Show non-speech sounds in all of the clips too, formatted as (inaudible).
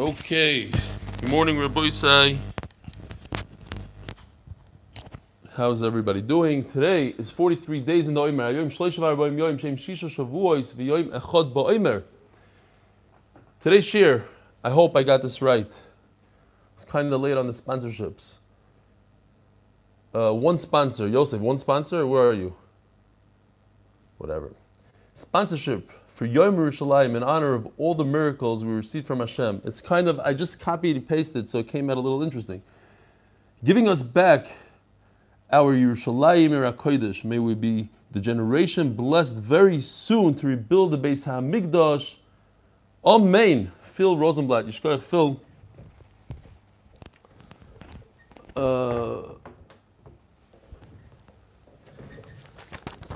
Okay. Good morning, Rabbosai. How's everybody doing? Today is 43 days in the Omer. Yom Yom Shem Shisha Shavuos V'Yom Echad. Today's shir, I hope I got this right. It's kind of late on the sponsorships. Uh, one sponsor, Yosef, one sponsor, where are you? Whatever. Sponsorship for Yom Yerushalayim in honor of all the miracles we received from Hashem. It's kind of, I just copied and pasted, so it came out a little interesting. Giving us back our Yerushalayim Kodesh. May we be the generation blessed very soon to rebuild the Beis HaMikdash. Amen. Phil Rosenblatt, Yishkoyach Phil. Uh,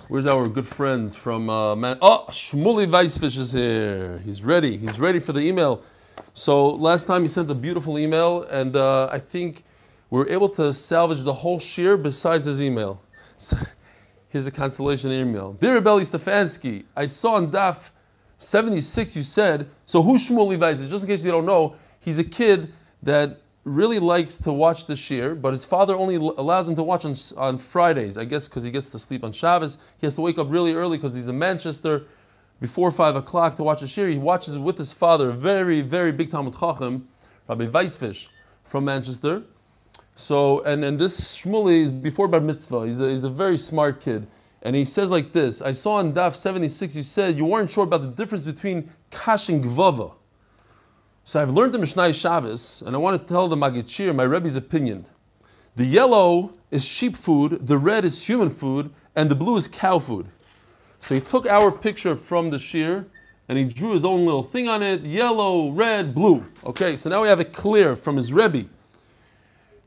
Where's our good friends from uh, Man? Oh, Shmuley Weisfish is here. He's ready. He's ready for the email. So last time he sent a beautiful email, and uh, I think we were able to salvage the whole shear besides his email. So, (laughs) here's a consolation email. Dear Rebelli Stefansky, I saw on DAF 76 you said, so who's Shmuley Weisfish? Just in case you don't know, he's a kid that really likes to watch the shir, but his father only allows him to watch on, on Fridays, I guess because he gets to sleep on Shabbos. He has to wake up really early because he's in Manchester before 5 o'clock to watch the shir. He watches it with his father, very, very big Talmud Chacham, Rabbi Weisfish from Manchester. So, and, and this Shmuley is before Bar Mitzvah. He's a, he's a very smart kid. And he says like this I saw in DAF 76, you said you weren't sure about the difference between Kash and Gvava. So I've learned the Mishnah Shabbos, and I want to tell the Maggid Shiur my Rebbe's opinion. The yellow is sheep food, the red is human food, and the blue is cow food. So he took our picture from the shear, and he drew his own little thing on it, yellow, red, blue. Okay, so now we have it clear from his Rebbe.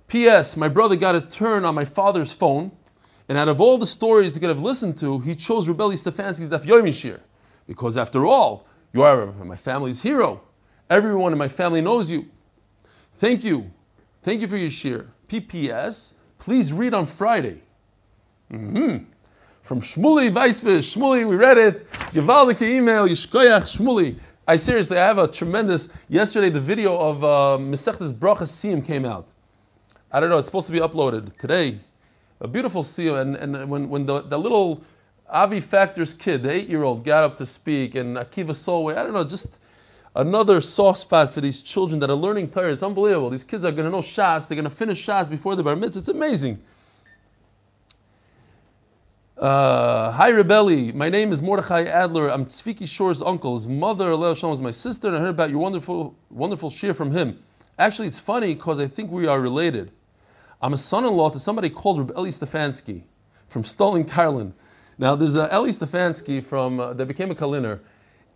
P.S. My brother got a turn on my father's phone, and out of all the stories he could have listened to, he chose Rebelli Stefansky's Daf Yomi Shir. Because after all, you are my family's hero. Everyone in my family knows you. Thank you. Thank you for your share. PPS, please read on Friday. Mm-hmm. From Shmuley Weisfish. Shmuley, we read it. Gewaldike email, Yishkoyach Shmuley. I seriously, I have a tremendous. Yesterday, the video of uh, Mesechtes Brachas Siyum came out. I don't know, it's supposed to be uploaded today. A beautiful Siyum. And, and when, when the, the little Avi Factor's kid, the eight year old, got up to speak, and Akiva Solway, I don't know, just another soft spot for these children that are learning Torah. It's unbelievable. These kids are going to know Shas. They're going to finish Shas before the Bar Mitzvah. It's amazing. Uh, hi Rebelli, my name is Mordechai Adler. I'm Tzviki Shor's uncle. His mother, Alea Shalom, is my sister, and I heard about your wonderful, wonderful shir from him. Actually, it's funny because I think we are related. I'm a son-in-law to somebody called Reb Eli Stefansky from Stolin, Karlin. Now, there's a Eli Stefansky from uh, that became a Karliner.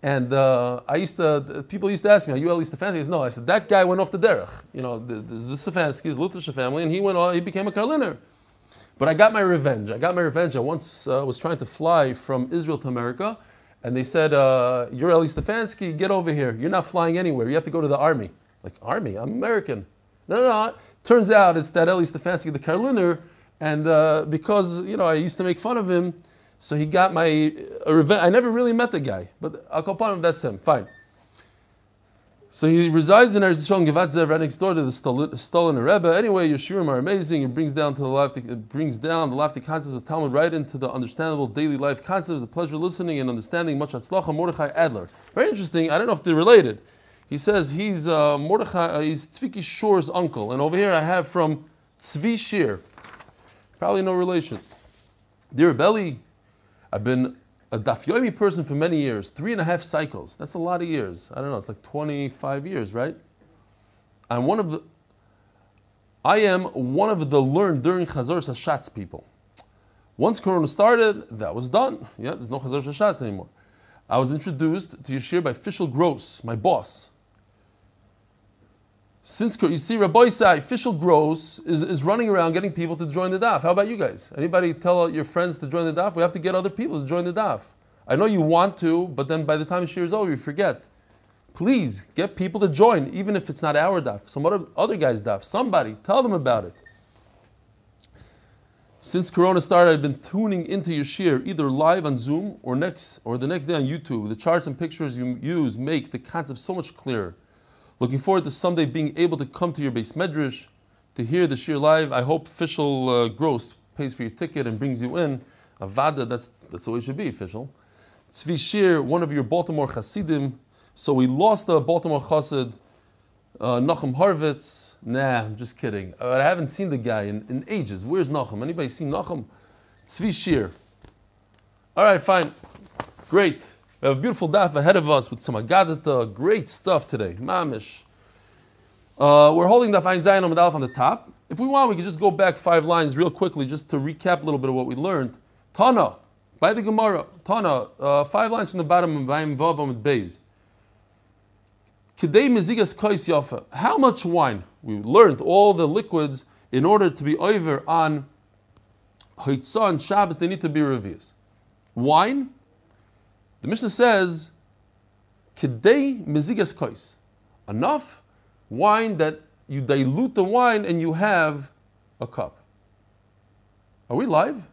And uh, I used to, people used to ask me, are you Eli Stefansky? I said, no. I said, that guy went off the derech. You know, the, the, the Stefanskys, Lutheran family, and he went on, he became a Karliner. But I got my revenge. I got my revenge. I once uh, was trying to fly from Israel to America, and they said, uh, you're Eli Stefansky, get over here. You're not flying anywhere. You have to go to the army. Like, army? I'm American. No, no, no. Turns out it's that Eli Stefansky, the Karliner, and uh, because, you know, I used to make fun of him, so he got my revenge. I never really met the guy, but him, that's him. Fine. So he resides in Eretz Yisrael, Givat Zev, right next door to the Stolin Rebbe. Anyway, your shiurim are amazing. It brings down to the lofty, it brings down the lofty concepts of Talmud right into the understandable daily life concepts. The pleasure listening and understanding. Much Hatzlacha Mordechai Adler. Very interesting. I don't know if they're related. He says he's uh, Mordechai. Uh, he's Tzviki Shor's uncle, and over here I have from Tzvi Shir. Probably no relation. Dear Belly, I've been a Daf Yomi person for many years, three and a half cycles. That's a lot of years. I don't know, it's like 25 years, right? I'm one of the, I am one of the learned during Chazor Hashatz people. Once Corona started, that was done. Yeah, there's no Chazor Hashatz anymore. I was introduced to Yeshir by Fischel Gross, my boss. Since you see, Rabbi Isai, Fischel Gross is, is running around getting people to join the daf. How about you guys? Anybody tell your friends to join the daf? We have to get other people to join the daf. I know you want to, but then by the time year is over, you forget. Please get people to join, even if it's not our daf, some other, other guy's daf. Somebody, tell them about it. Since Corona started, I've been tuning into your shir either live on Zoom or next or the next day on YouTube. The charts and pictures you use make the concept so much clearer. Looking forward to someday being able to come to your beis medrash to hear the shir live. I hope Fischel uh, Gross pays for your ticket and brings you in. Avada, that's that's the way it should be Fischel. Tzvi Shir, one of your Baltimore Hasidim. So we lost the Baltimore Chassid, uh, Nachum Harvitz. Nah, I'm just kidding. Uh, I haven't seen the guy in, in ages. Where's Nachum? Anybody seen Nachum? Tzvi Shir. All right, fine. Great. We have a beautiful daf ahead of us with some Agadata. Great stuff today. Mamish. Uh, we're holding the Ein Zayin Amad on the top. If we want, we can just go back five lines real quickly just to recap a little bit of what we learned. Tana, by the Gemara. Tana, uh, five lines from the bottom of Vayim Vav Amid Beis. Kedei Mezigas Kais Yafa. How much wine? We learned all the liquids in order to be over on Haitzah and Shabbos, they need to be revius. Wine, the Mishnah says, Kedei Mezigas Kais. Enough wine that you dilute the wine and you have a cup. Are we live?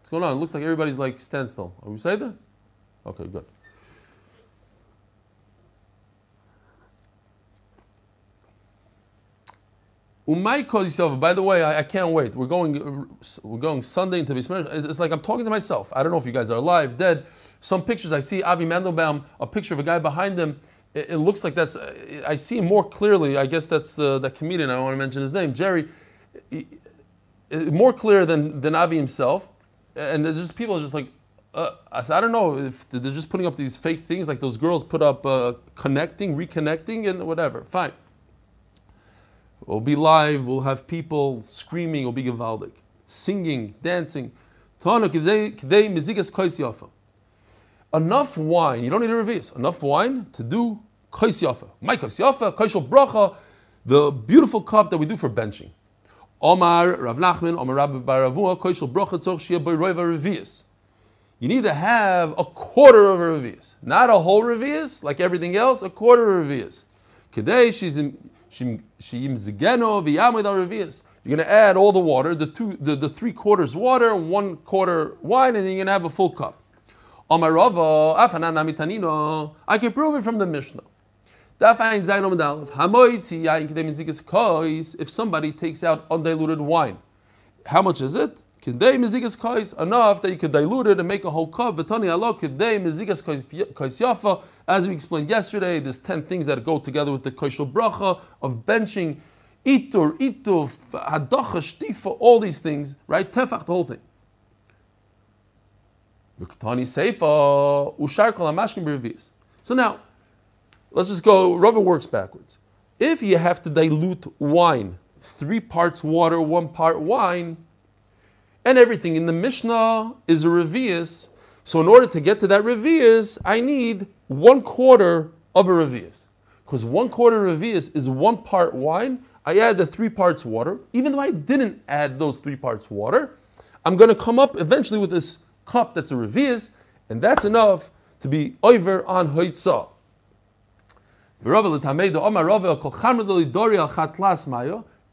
What's going on? It looks like everybody's like standstill. Are we say there? Okay, good. Umay calls yourself. By the way, I, I, can't wait. We're going. We're going Sunday into Bismillah. It's like I'm talking to myself. I don't know if you guys are alive, dead. Some pictures I see Avi Mandelbaum, a picture of a guy behind him it, it, looks like that's. I see more clearly. I guess that's the that comedian. I don't want to mention his name, Jerry. He, more clear than than Avi himself, and there's just people are just like. Uh, I don't know if they're just putting up these fake things like those girls put up uh, connecting, reconnecting, and whatever. Fine. We'll be live. We'll have people screaming. We'll be gewaldig, singing, dancing. Enough wine. You don't need a revis. Enough wine to do Kais Yafa. My Kais Yafa, Kaishal Bracha, the beautiful cup that we do for benching. Omar Rav Nachman, Omar Rabbah bar Avuha, Kaishal Bracha Tzorch Shia Boiroiva Revius. You need to have a quarter of a revius, not a whole revius like everything else, a quarter of a revius. Today she's in Shiyim revius. You're going to add all the water, the two, the, the three quarters water, one quarter wine, and you're going to have a full cup. I can prove it from the Mishnah. If somebody takes out undiluted wine, how much is it? Enough that you could dilute it and make a whole cup. As we explained yesterday, there's 10 things that go together with the koshel bracha of benching, itur, ituf, hadacha, shtifa, all these things, right? Tefach, the whole thing. So now, Let's just go, Rava works backwards. If you have to dilute wine, three parts water, one part wine, and everything in the Mishnah is a revius, so in order to get to that revius, I need one quarter of a revius. Because one quarter revius is one part wine, I add the three parts water. Even though I didn't add those three parts water, I'm going to come up eventually with this cup that's a revius, and that's enough to be over on hoitzah.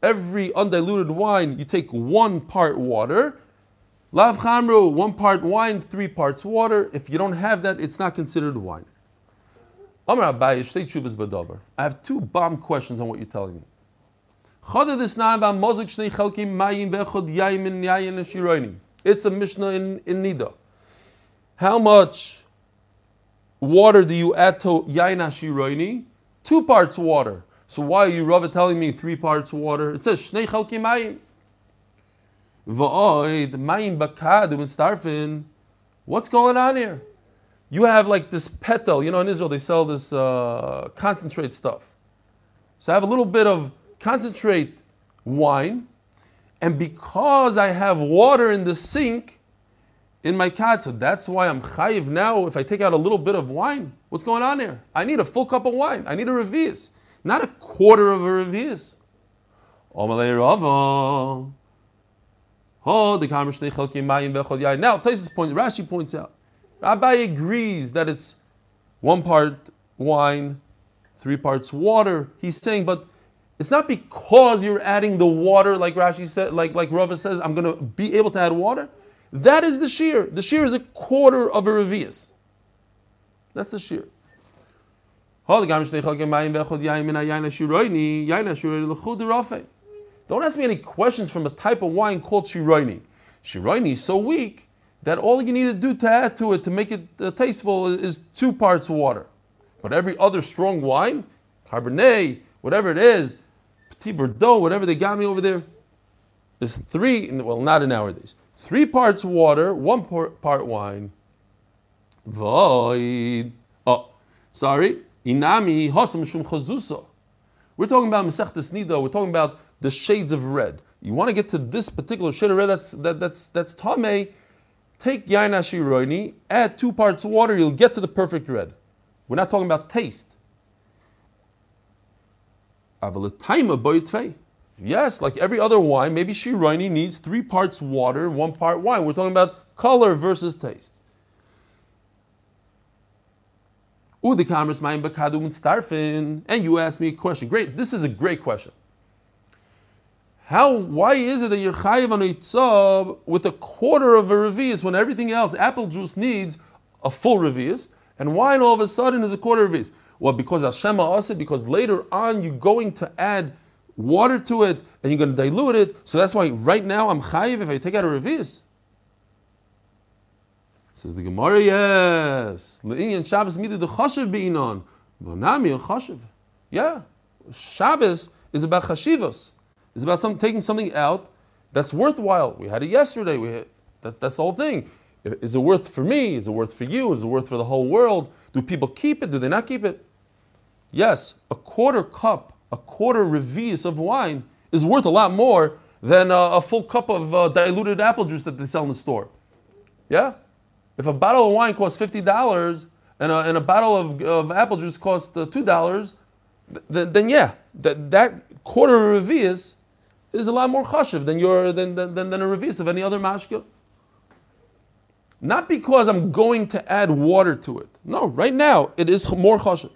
Every undiluted wine, you take one part water. Lav chamru, one part wine, three parts water. If you don't have that, it's not considered wine. I have two bomb questions on what you're telling me. It's a Mishnah in, in Nida. How much water do you add to Yain Shiroini? two parts water. So why are you Rava telling me three parts water? It says Shnei Chalki Mayim. V'oid Mayim Bakadu Starfin. What's going on here? You have like this petal. You know, in Israel they sell this uh, concentrate stuff. So I have a little bit of concentrate wine, and because I have water in the sink, in my cat. So that's why I'm chayiv now. If I take out a little bit of wine, what's going on here? I need a full cup of wine. I need a revius, not a quarter of a revius. Now, Tosfos points, Rashi points out, Rabbi agrees that it's one part wine, three parts water. He's saying, but it's not because you're adding the water, like Rashi said, like like Rava says, I'm going to be able to add water. That is the shear. The shear is a quarter of a revius. That's the shear. Don't ask me any questions from a type of wine called shiroini. Shiroini is so weak that all you need to do to add to it to make it uh, tasteful is two parts water. But every other strong wine, Cabernet, whatever it is, Petit Verdot, whatever they got me over there, is three, well, not in our days, three parts water, one part wine. Void. Oh, sorry. Inami hasam shum chazusa. We're talking about Masechtas Nida. We're talking about the shades of red. You want to get to this particular shade of red that's that, that's that's tame. Take yain ashiroini, add two parts water, you'll get to the perfect red. We're not talking about taste. Yes, like every other wine, maybe shiroini needs three parts water, one part wine. We're talking about color versus taste. And you ask me a question. Great, this is a great question. How? Why is it that you're chayiv on a with a quarter of a revius when everything else, apple juice needs a full revius, and wine all of a sudden is a quarter revius? Well, because Hashem asked because later on you're going to add water to it and you're going to dilute it. So that's why right now I'm chayiv if I take out a revius. Says the Gemara, yes. Le'inyan Shabbos midah the chashiv be'inon. V'nami chashiv. Yeah. Shabbos is about chashivos. It's about some, taking something out that's worthwhile. We had it yesterday. We had, that, that's the whole thing. Is it worth for me? Is it worth for you? Is it worth for the whole world? Do people keep it? Do they not keep it? Yes, a quarter cup, a quarter revius of wine is worth a lot more than a, a full cup of uh, diluted apple juice that they sell in the store. Yeah? If a bottle of wine costs $50 and a, and a bottle of, of apple juice costs uh, $2, then, then yeah, that, that quarter revius is a lot more chashiv than, your, than, than, than, a revius of any other mashka. Not because I'm going to add water to it. No, right now it is more chashiv,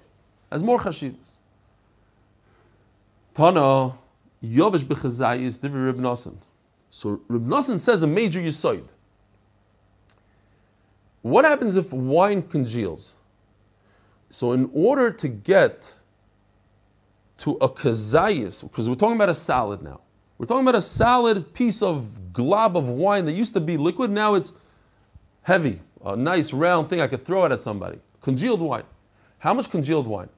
has more chashivas. Tana, Yovish b'chazai is Divi Rib Nosson. So Rib Nosson says a major yisoid. What happens if wine congeals? So in order to get to a kazayas, because we're talking about a salad now, we're talking about a solid piece of glob of wine that used to be liquid, now it's heavy, a nice round thing I could throw it at somebody. Congealed wine. How much congealed wine?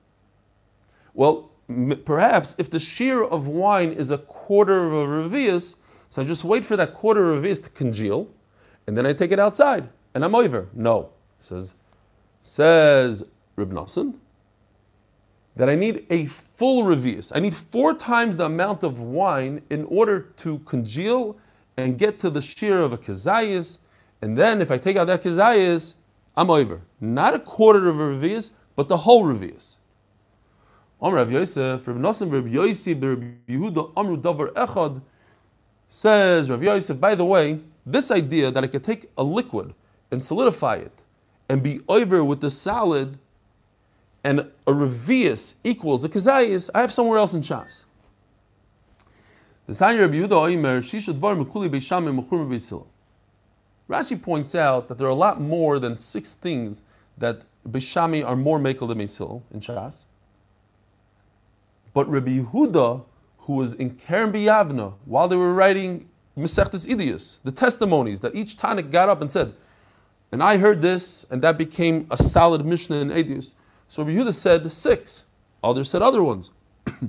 Well, m- perhaps if the shear of wine is a quarter of a revius, so I just wait for that quarter of revius to congeal, and then I take it outside, and I'm over. No, says says Rib that I need a full revius. I need four times the amount of wine in order to congeal and get to the shear of a kazayas. And then if I take out that kazayas, I'm over. Not a quarter of a revius, but the whole revius. Om Rav Yosef, Rav Nosson, Rav Yosef, Rav Yehuda, Amru Davar Echad, says Rav Yosef, by the way, this idea that I could take a liquid and solidify it and be over with the solid and a revius equals a kazayis, I have somewhere else in Shas. The Sanya Rabbi Yehuda Oimer, Shisha Dvar Mekuli Beis Shammai Mechur Beis Hillel. Rashi points out that there are a lot more than six things that Beis Shammai are more mekel than Beis Hillel in Shas. But Rabbi Yehuda, who was in Kerem B'Yavneh, while they were writing Mesechtes Idius, the testimonies that each Tanakh got up and said, and I heard this, and that became a solid Mishnah in Idius. So Rabbi Yehuda said six. Others said other ones. (clears throat)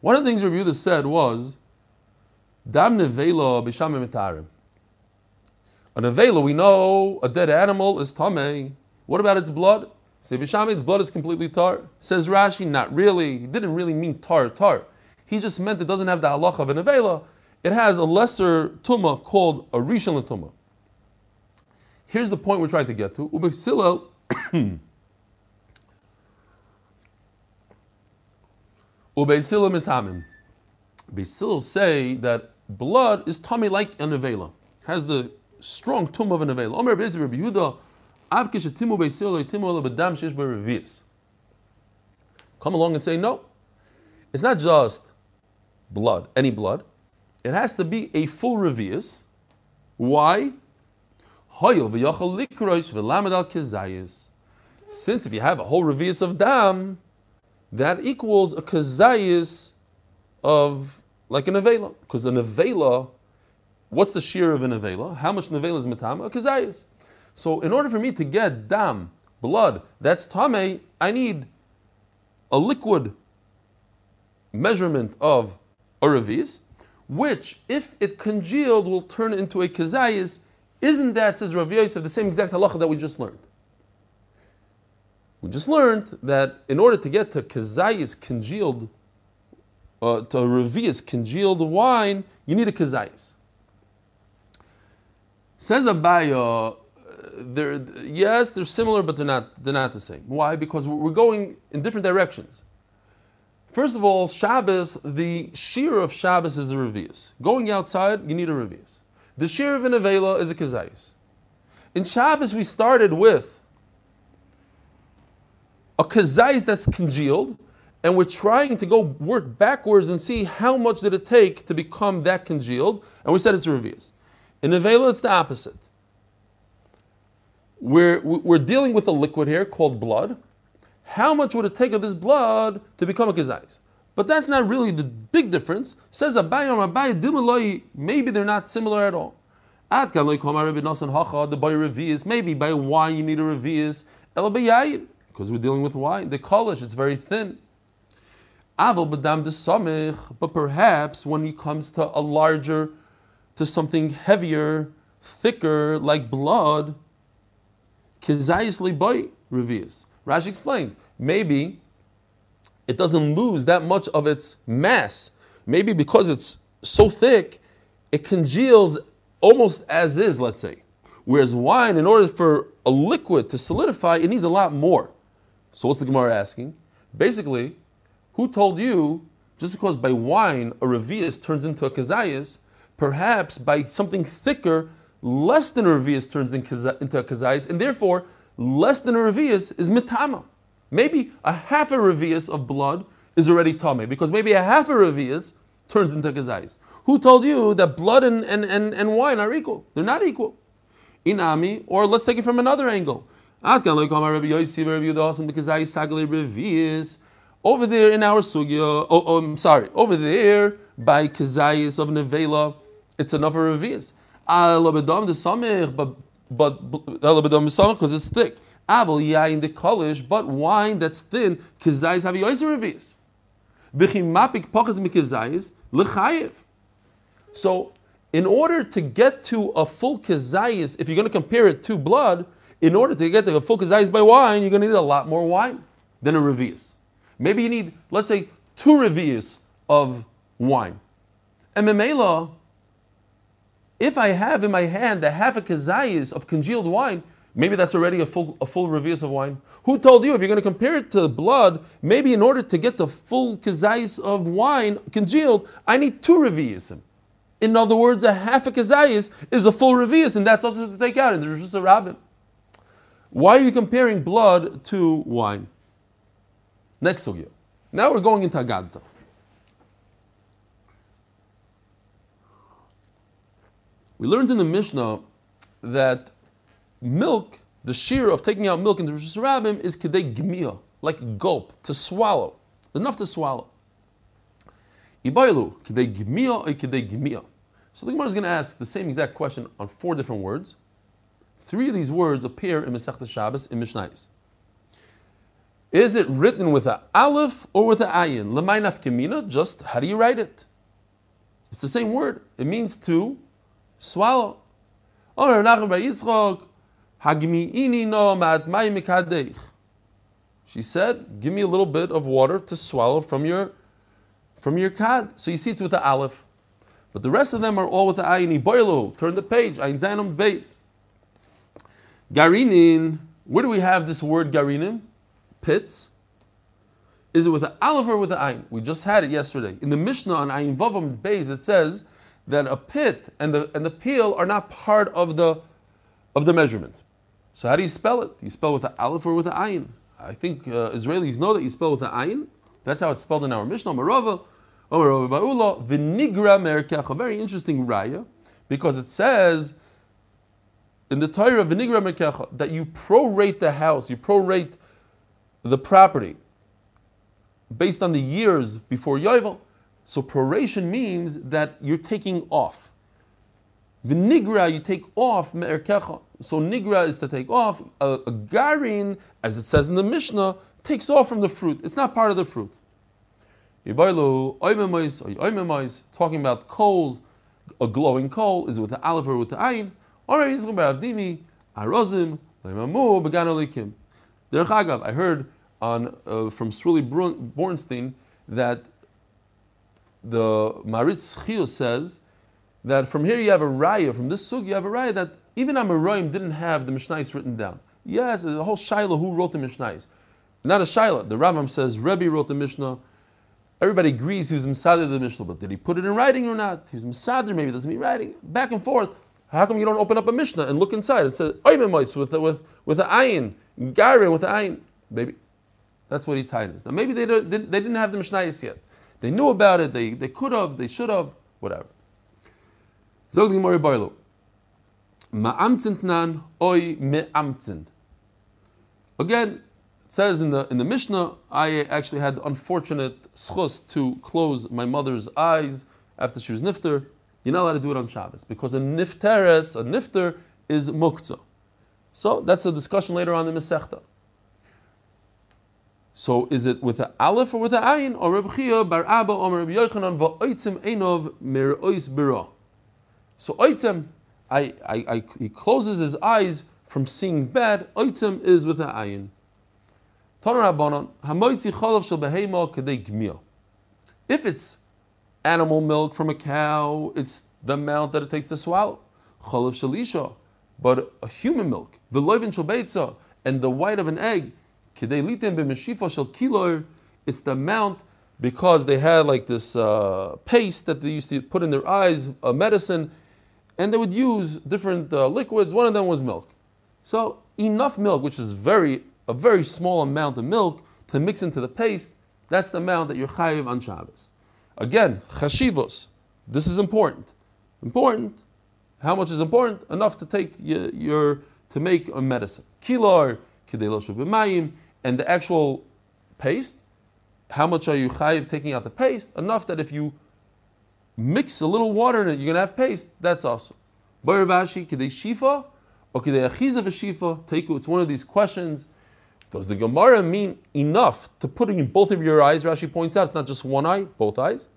One of the things Rabbi Yehuda said was, Dam nevela b'sham mitarim. A nevela, we know a dead animal is tamei. What about its blood? Say b'sham, its blood is completely tar. Says Rashi, not really. He didn't really mean tar, tar. He just meant it doesn't have the halacha of an nevela. It has a lesser tuma called a rishon tuma. Here's the point we're trying to get to. Ubeisilim (coughs) mitamim. Beisil say that blood is tummy like an nevela, has the strong tum of a nevela. Omer Rabbi Yehuda, av kishetimu beisil timu. Come along and say no. It's not just blood, any blood. It has to be a full revius. Why? Since if you have a whole revius of dam, that equals a kazayis of like an avela. Because an avela, what's the shear of a avela? How much avela is matama? A kazayis. So in order for me to get dam, blood, that's tame, I need a liquid measurement of a revius, which, if it congealed, will turn into a kazayis. Isn't that, says Rav Yosef, the same exact halacha that we just learned? We just learned that in order to get to kazayis congealed, uh, to revius congealed wine, you need a kazayis. Says Abaye, uh, they're, yes, they're similar, but they're not, they're not the same. Why? Because we're going in different directions. First of all, Shabbos, the shear of Shabbos is a revius. Going outside, you need a revius. The shear of an avela is a kazayis. In Shabbos, we started with a kazais that's congealed, and we're trying to go work backwards and see how much did it take to become that congealed, and we said it's a revius. In Avela, it's the opposite. We're, we're dealing with a liquid here called blood. How much would it take of this blood to become a kazais? But that's not really the big difference. Says Abayam Abayim maybe they're not similar at all. The boy revius, maybe by wine you need a revius because we're dealing with wine. The kolish, it's very thin. Samich, but perhaps when it comes to a larger, to something heavier, thicker, like blood, kizayis liboy reveals. Rashi explains, maybe it doesn't lose that much of its mass. Maybe because it's so thick, it congeals almost as is, let's say. Whereas wine, in order for a liquid to solidify, it needs a lot more. So what's the Gemara asking? Basically, who told you just because by wine a revius turns into a kazayas, perhaps by something thicker, less than a revius turns into a kazayas, and therefore less than a revius is mitama. Maybe a half a revius of blood is already tame, because maybe a half a revius turns into kazayas. Who told you that blood and, and, and, and wine are equal? They're not equal. Inami, or let's take it from another angle. Over there in our sugya, oh, oh, I'm sorry, over there by kazayis of nevela, it's another revius. But but because it's thick. Aval yain the kolish, but wine that's thin, kazayis have yoiser revius. V'chimapik pachas mikazayis lechayev. So, in order to get to a full kazayis, if you're going to compare it to blood, in order to get to a full kazayis by wine, you're going to need a lot more wine than a revius. Maybe you need, let's say, two revius of wine. And memela, if I have in my hand a half a kazayis of congealed wine, maybe that's already a full a full revius of wine. Who told you if you're going to compare it to blood, maybe in order to get the full kazayis of wine congealed, I need two reviusim. In other words, a half a kazayis is a full revius, and that's also to take out in the Rosh Rabbim. Why are you comparing blood to wine? Next sugya. Now we're going into Agadta. We learned in the Mishnah that milk, the shear of taking out milk into Rosh Rabbim is kedei gmiya, like a gulp, to swallow, enough to swallow. Ibailu, kedei gmiya or kedei gmiya. So the Gemara is going to ask the same exact question on four different words. Three of these words appear in Masechta Shabbos in Mishnayos. Is it written with a aleph or with a ayin? Lemainaf kemina, just how do you write it? It's the same word. It means to swallow. She said, give me a little bit of water to swallow from your from your kad. So you see it's with the aleph. But the rest of them are all with the ayin. Boilu, turn the page, ayin zainam base. Garinin, where do we have this word garinim? Pits. Is it with the aleph or with the ayin? We just had it yesterday. In the Mishnah on Ayin Vavam Beis, it says that a pit and the and the peel are not part of the of the measurement. So how do you spell it? You spell with an aleph or with an ayin? I think uh, Israelis know that you spell with an ayin. That's how it's spelled in our Mishnah. Marava, Marava Ba'ula, Vinigra. A very interesting raya because it says in the Torah Vinigra Mekecha that you prorate the house, you prorate the property based on the years before Yovel. So proration means that you're taking off. Vinigra, you take off me'erkecha. So nigra is to take off. A, a garin, as it says in the Mishnah, takes off from the fruit. It's not part of the fruit. Talking about coals, a glowing coal, is it with the aleph or with the ayin? I heard on uh, from Swilly Bornstein that the Maharatz Chayes says that from here you have a raya, from this sug you have a raya that even Amoraim didn't have the Mishnais written down. Yes, the whole Shiloh who wrote the Mishnais. Not a Shiloh. The Rambam says Rebbe wrote the Mishnah. Everybody agrees he was Misader the Mishnah, but did he put it in writing or not? He was Misader, maybe doesn't mean writing. Back and forth. How come you don't open up a Mishnah and look inside and say with with with the ayin, Gare with the ayin? Maybe that's what he tied is. Now maybe they didn't, they didn't have the Mishnayos yet. They knew about it. They, they could have. They should have. Whatever. Zogli Mori Barlo. Ma'amtzintnan oi me'amtzin. Again, it says in the in the Mishnah, I actually had the unfortunate schus to close my mother's eyes after she was nifter. You're not allowed to do it on Shabbos because a nifteres, a nifter, is muktzah. So that's a discussion later on in the Masechta. So is it with the aleph or with the ayin or Reb Chia bar Abba or Reb Yochanan va'oitzim einov merois bira. So oitzim, I, I, I, he closes his eyes from seeing bad. Oitzim is with the ayin. Tanar Rabbanon hamoitzi cholav shel behema gmia. If it's animal milk from a cow, it's the amount that it takes to swallow. Cholav shalisha, but a human milk, the loivin shel and the white of an egg it's the amount because they had like this uh, paste that they used to put in their eyes, a medicine, and they would use different uh, liquids. One of them was milk. So enough milk, which is very a very small amount of milk to mix into the paste, that's the amount that you're chayiv on Shabbos. Again, chashivos. This is important. Important. How much is important? Enough to take your, your to make a medicine. Kilar and the actual paste, how much are you chayiv taking out the paste? Enough that if you mix a little water in it, you're going to have paste. That's awesome. Bayrabashi, kidei shifa or kidei? Teiku, it's one of these questions. Does the Gemara mean enough to put it in both of your eyes? Rashi points out it's not just one eye, both eyes.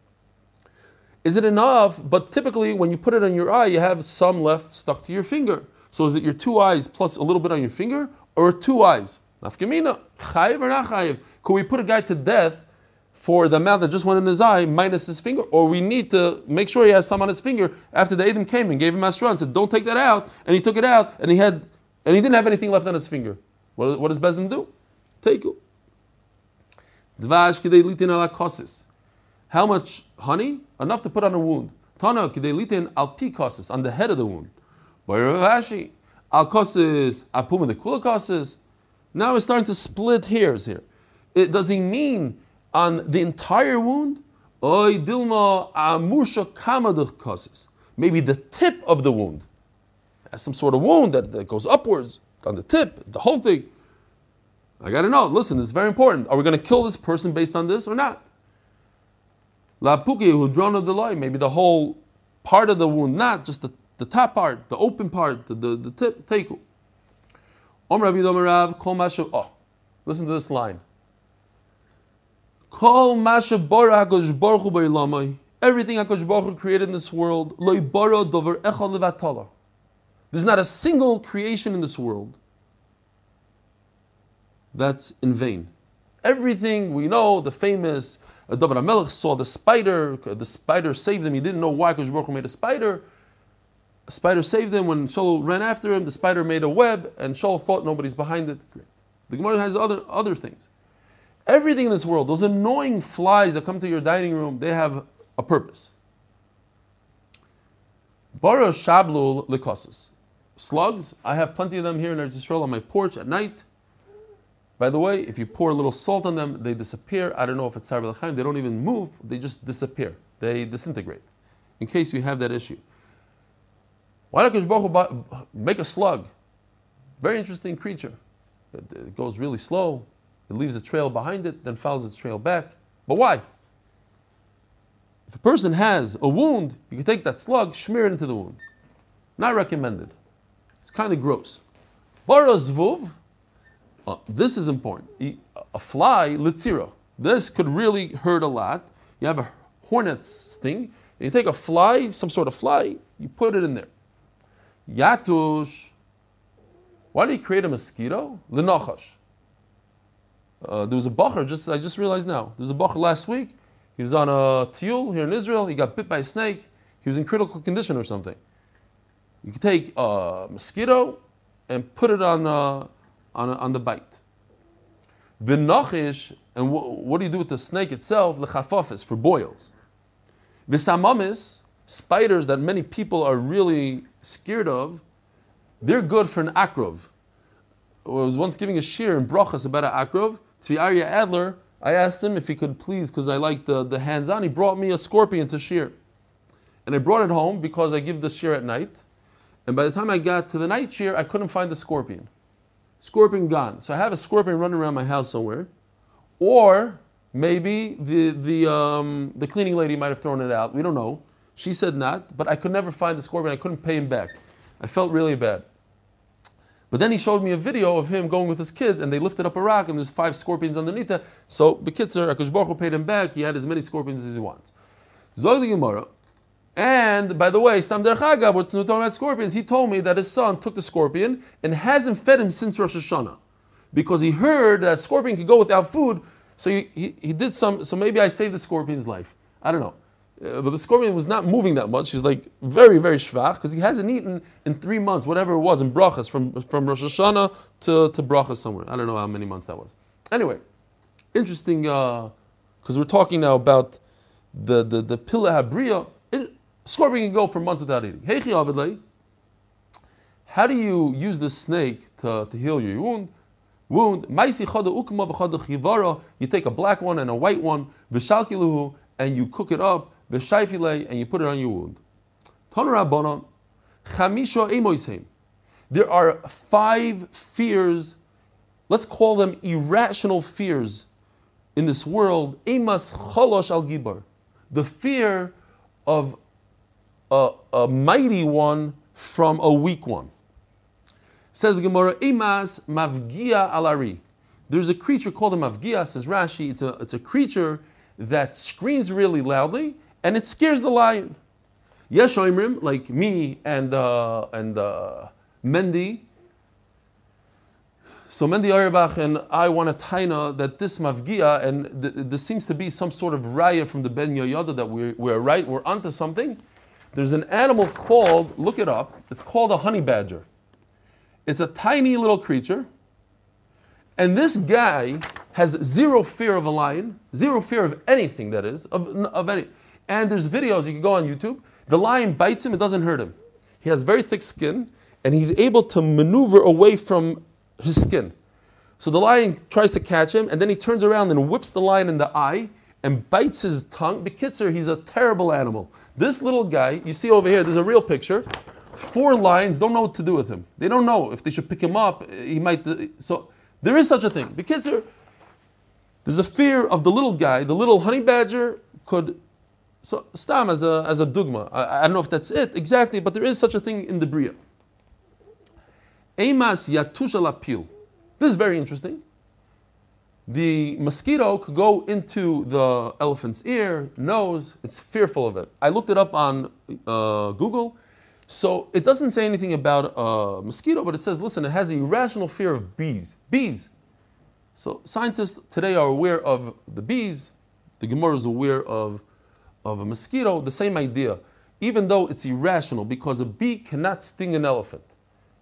Is it enough? But typically, when you put it on your eye, you have some left stuck to your finger. So is it your two eyes plus a little bit on your finger, or two eyes? Nafkamina, chayiv or not chayiv? Could we put a guy to death for the amount that just went in his eye minus his finger? Or we need to make sure he has some on his finger after the Adam came and gave him Asra and said, don't take that out. And he took it out and he had, and he didn't have anything left on his finger. What, what does Bezin do? Take. Dvash kidei litin ala kosis. How much honey? Enough to put on a wound. Tana kidei litin al pi kosis, on the head of the wound. Bayrav al kosis apuma the kula kosis. Now we're starting to split hairs here. It, does he mean on the entire wound? Maybe the tip of the wound. Has some sort of wound that, that goes upwards on the tip, the whole thing. I gotta know. Listen, it's very important. Are we to kill this person based on this or not? La puki of the maybe the whole part of the wound, not just the, the top part, the open part, the, the, the tip, teku. Oh, listen to this line. Everything HaKadosh Baruch created in this world. There's not a single creation in this world that's in vain. Everything we know, the famous David HaMelech saw the spider, the spider saved him. He didn't know why HaKadosh Baruch made a spider. A spider saved him. When Shaul ran after him, the spider made a web, and Shaul thought nobody's behind it. Great. The Gemara has other, other things. Everything in this world, those annoying flies that come to your dining room, they have a purpose. Bara shablul likosus. Slugs, I have plenty of them here in Israel on my porch at night. By the way, if you pour a little salt on them, they disappear. I don't know if it's Sarah They don't even move, they just disappear. They disintegrate. In case you have that issue. Why did Baruch make a slug. Very interesting creature. It, it goes really slow. It leaves a trail behind it, then follows its trail back. But why? If a person has a wound, you can take that slug, smear it into the wound. Not recommended. It's kind of gross. Barazvuv, uh, this is important. A fly, litzira. This could really hurt a lot. You have a hornet's sting. You take a fly, some sort of fly, you put it in there. Yatush. Why do you create a mosquito? Linachash. Uh, there was a bacher, just I just realized now. There was a bacher last week. He was on a tiul here in Israel. He got bit by a snake. He was in critical condition or something. You could take a mosquito and put it on, uh, on, on the bite. V'nachish, and what do you do with the snake itself? Lechafafis, for boils. V'samamis, spiders that many people are really scared of, they're good for an akrov. I was once giving a shir in brachas about an akrov. Tzvi Arya Adler, I asked him if he could please, because I like the, the hands-on, he brought me a scorpion to shear. And I brought it home because I give the shear at night. And by the time I got to the night shear, I couldn't find the scorpion. Scorpion gone. So I have a scorpion running around my house somewhere. Or maybe the, the, um, the cleaning lady might have thrown it out. We don't know. She said not, but I could never find the scorpion. I couldn't pay him back. I felt really bad. But then he showed me a video of him going with his kids, and they lifted up a rock, and there's five scorpions underneath it. So Bekitzer, Akash Baruch paid him back. He had as many scorpions as he wants. Zog the Gemara. And by the way, Stam Der Chagav, we're talking about scorpions. He told me that his son took the scorpion and hasn't fed him since Rosh Hashanah, because he heard that a scorpion could go without food. So he, he, he did some. So maybe I saved the scorpion's life. I don't know. Uh, but the scorpion was not moving that much. He's like very, very schwach because he hasn't eaten in three months, whatever it was, in brachas, from, from Rosh Hashanah to, to brachas somewhere. I don't know how many months that was. Anyway, interesting, because uh, we're talking now about the, the, the Pilla Habriya. Scorpion can go for months without eating. How do you use the snake to, to heal your wound? Wound. You take a black one and a white one, and you cook it up v'shayfile, and you put it on your wound. There are five fears, let's call them irrational fears in this world. Cholosh al gibar. The fear of a, a mighty one from a weak one. Says Gemara, Emas mavgia alari. There's a creature called a mavgia, says Rashi. It's a, it's a creature that screams really loudly and it scares the lion. Yesh Oimrim, like me and uh, and uh, Mendy. So Mendy Auerbach and I want to taina that this mavgia, and th- this seems to be some sort of raya from the Ben Yehoyada that we're, we're right, we're onto something. There's an animal called, look it up, it's called a honey badger. It's a tiny little creature. And this guy has zero fear of a lion, zero fear of anything that is, of, of any. And there's videos, you can go on YouTube. The lion bites him, it doesn't hurt him. He has very thick skin, and he's able to maneuver away from his skin. So the lion tries to catch him, and then he turns around and whips the lion in the eye and bites his tongue. Bekitzer, he's a terrible animal. This little guy, you see over here, there's a real picture. Four lions don't know what to do with him. They don't know if they should pick him up. He might. So there is such a thing. Bekitzer, there's a fear of the little guy. The little honey badger could so stam as a as a dogma. I, I, don't know if that's it exactly, but there is such a thing in the bria. Emas yatusha lapil. This is very interesting. The mosquito could go into the elephant's ear, nose. It's fearful of it. I looked it up on uh, Google. So it doesn't say anything about a mosquito, but it says, listen, it has a irrational fear of bees. Bees. So scientists today are aware of the bees. The Gemara is aware of of a mosquito, the same idea. Even though it's irrational, because a bee cannot sting an elephant.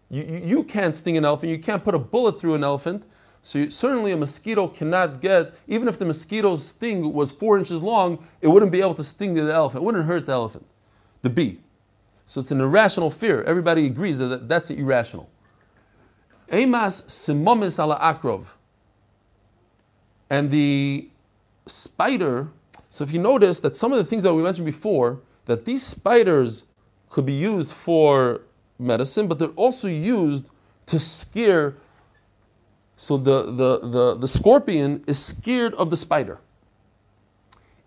You, you, you can't sting an elephant, you can't put a bullet through an elephant. So you, certainly a mosquito cannot get, even if the mosquito's sting was four inches long, it wouldn't be able to sting the elephant. It wouldn't hurt the elephant, the bee. So it's an irrational fear. Everybody agrees that that's irrational. Emas simomis ala akrov. And the spider so if you notice that some of the things that we mentioned before, that these spiders could be used for medicine, but they're also used to scare. So the, the, the, the scorpion is scared of the spider.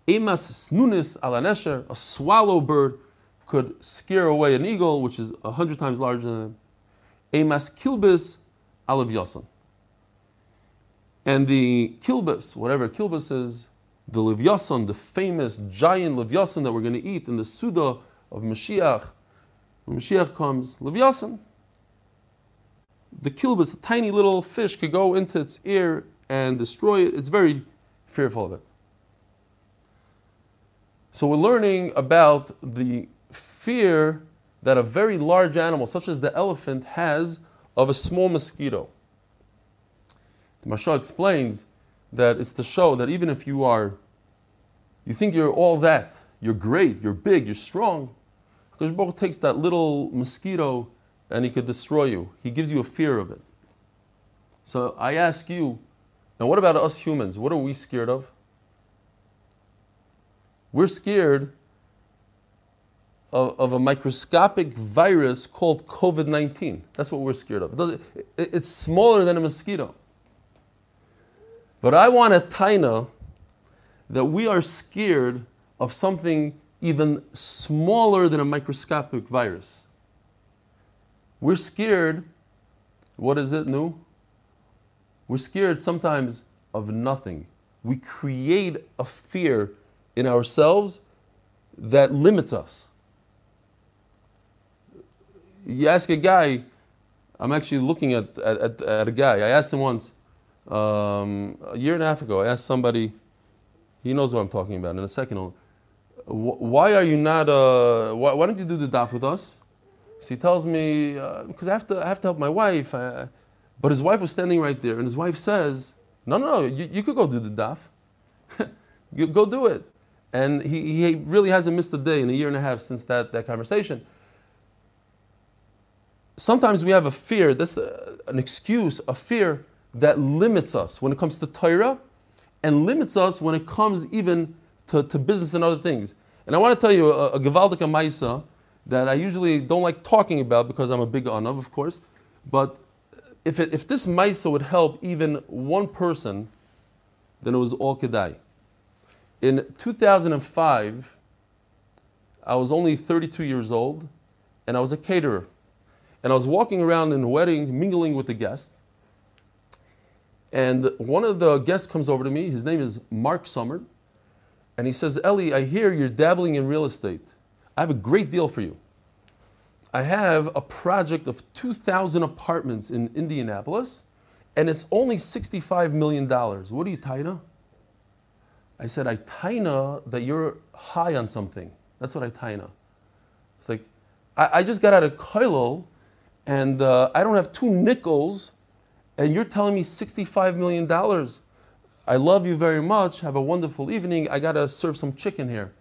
Emas snunis alanesher, a swallow bird, could scare away an eagle, which is a hundred times larger than him. Emas kilbis alav and the kilbas, whatever kilbas is, the Livyasan, the famous giant Livyasan that we're going to eat in the Suda of Mashiach, when Mashiach comes, Livyasan. The kilbas, a tiny little fish, could go into its ear and destroy it. It's very fearful of it. So we're learning about the fear that a very large animal, such as the elephant, has of a small mosquito. The Mashal explains that it's to show that even if you are, you think you're all that, you're great, you're big, you're strong, because Baruch takes that little mosquito and he could destroy you. He gives you a fear of it. So I ask you, now what about us humans? What are we scared of? We're scared of, of a microscopic virus called COVID 19. That's what we're scared of. It it's smaller than a mosquito. But I want a taina that we are scared of something even smaller than a microscopic virus. We're scared, what is it new? We're scared sometimes of nothing. We create a fear in ourselves that limits us. You ask a guy, I'm actually looking at, at, at, a guy, I asked him once, um, a year and a half ago, I asked somebody, he knows what I'm talking about in a second. Why are you not, uh, why, why, don't you do the daf with us? So he tells me, uh, because I have, to, I have to help my wife. I, but his wife was standing right there, and his wife says, No, no, no, you, you could go do the daf. (laughs) you go do it. And he, he really hasn't missed a day in a year and a half since that, that conversation. Sometimes we have a fear, that's an excuse, a fear that limits us when it comes to Torah and limits us when it comes even to, to business and other things. And I want to tell you a, a Gevaldika Maisa that I usually don't like talking about because I'm a big Anav, of course. But if, it, if this Maisa would help even one person, then it was all Kedai. In 2005, I was only 32 years old and I was a caterer. And I was walking around in a wedding, mingling with the guests. And one of the guests comes over to me. His name is Mark Summer. And he says, Ellie, I hear you're dabbling in real estate. I have a great deal for you. I have a project of 2,000 apartments in Indianapolis, and it's only $65 million. What are you, Taina? I said, I Taina that you're high on something. That's what I Taina. It's like, I, I just got out of Kailul, and uh, I don't have two nickels and you're telling me $65 million. I love you very much. Have a wonderful evening. I got to serve some chicken here.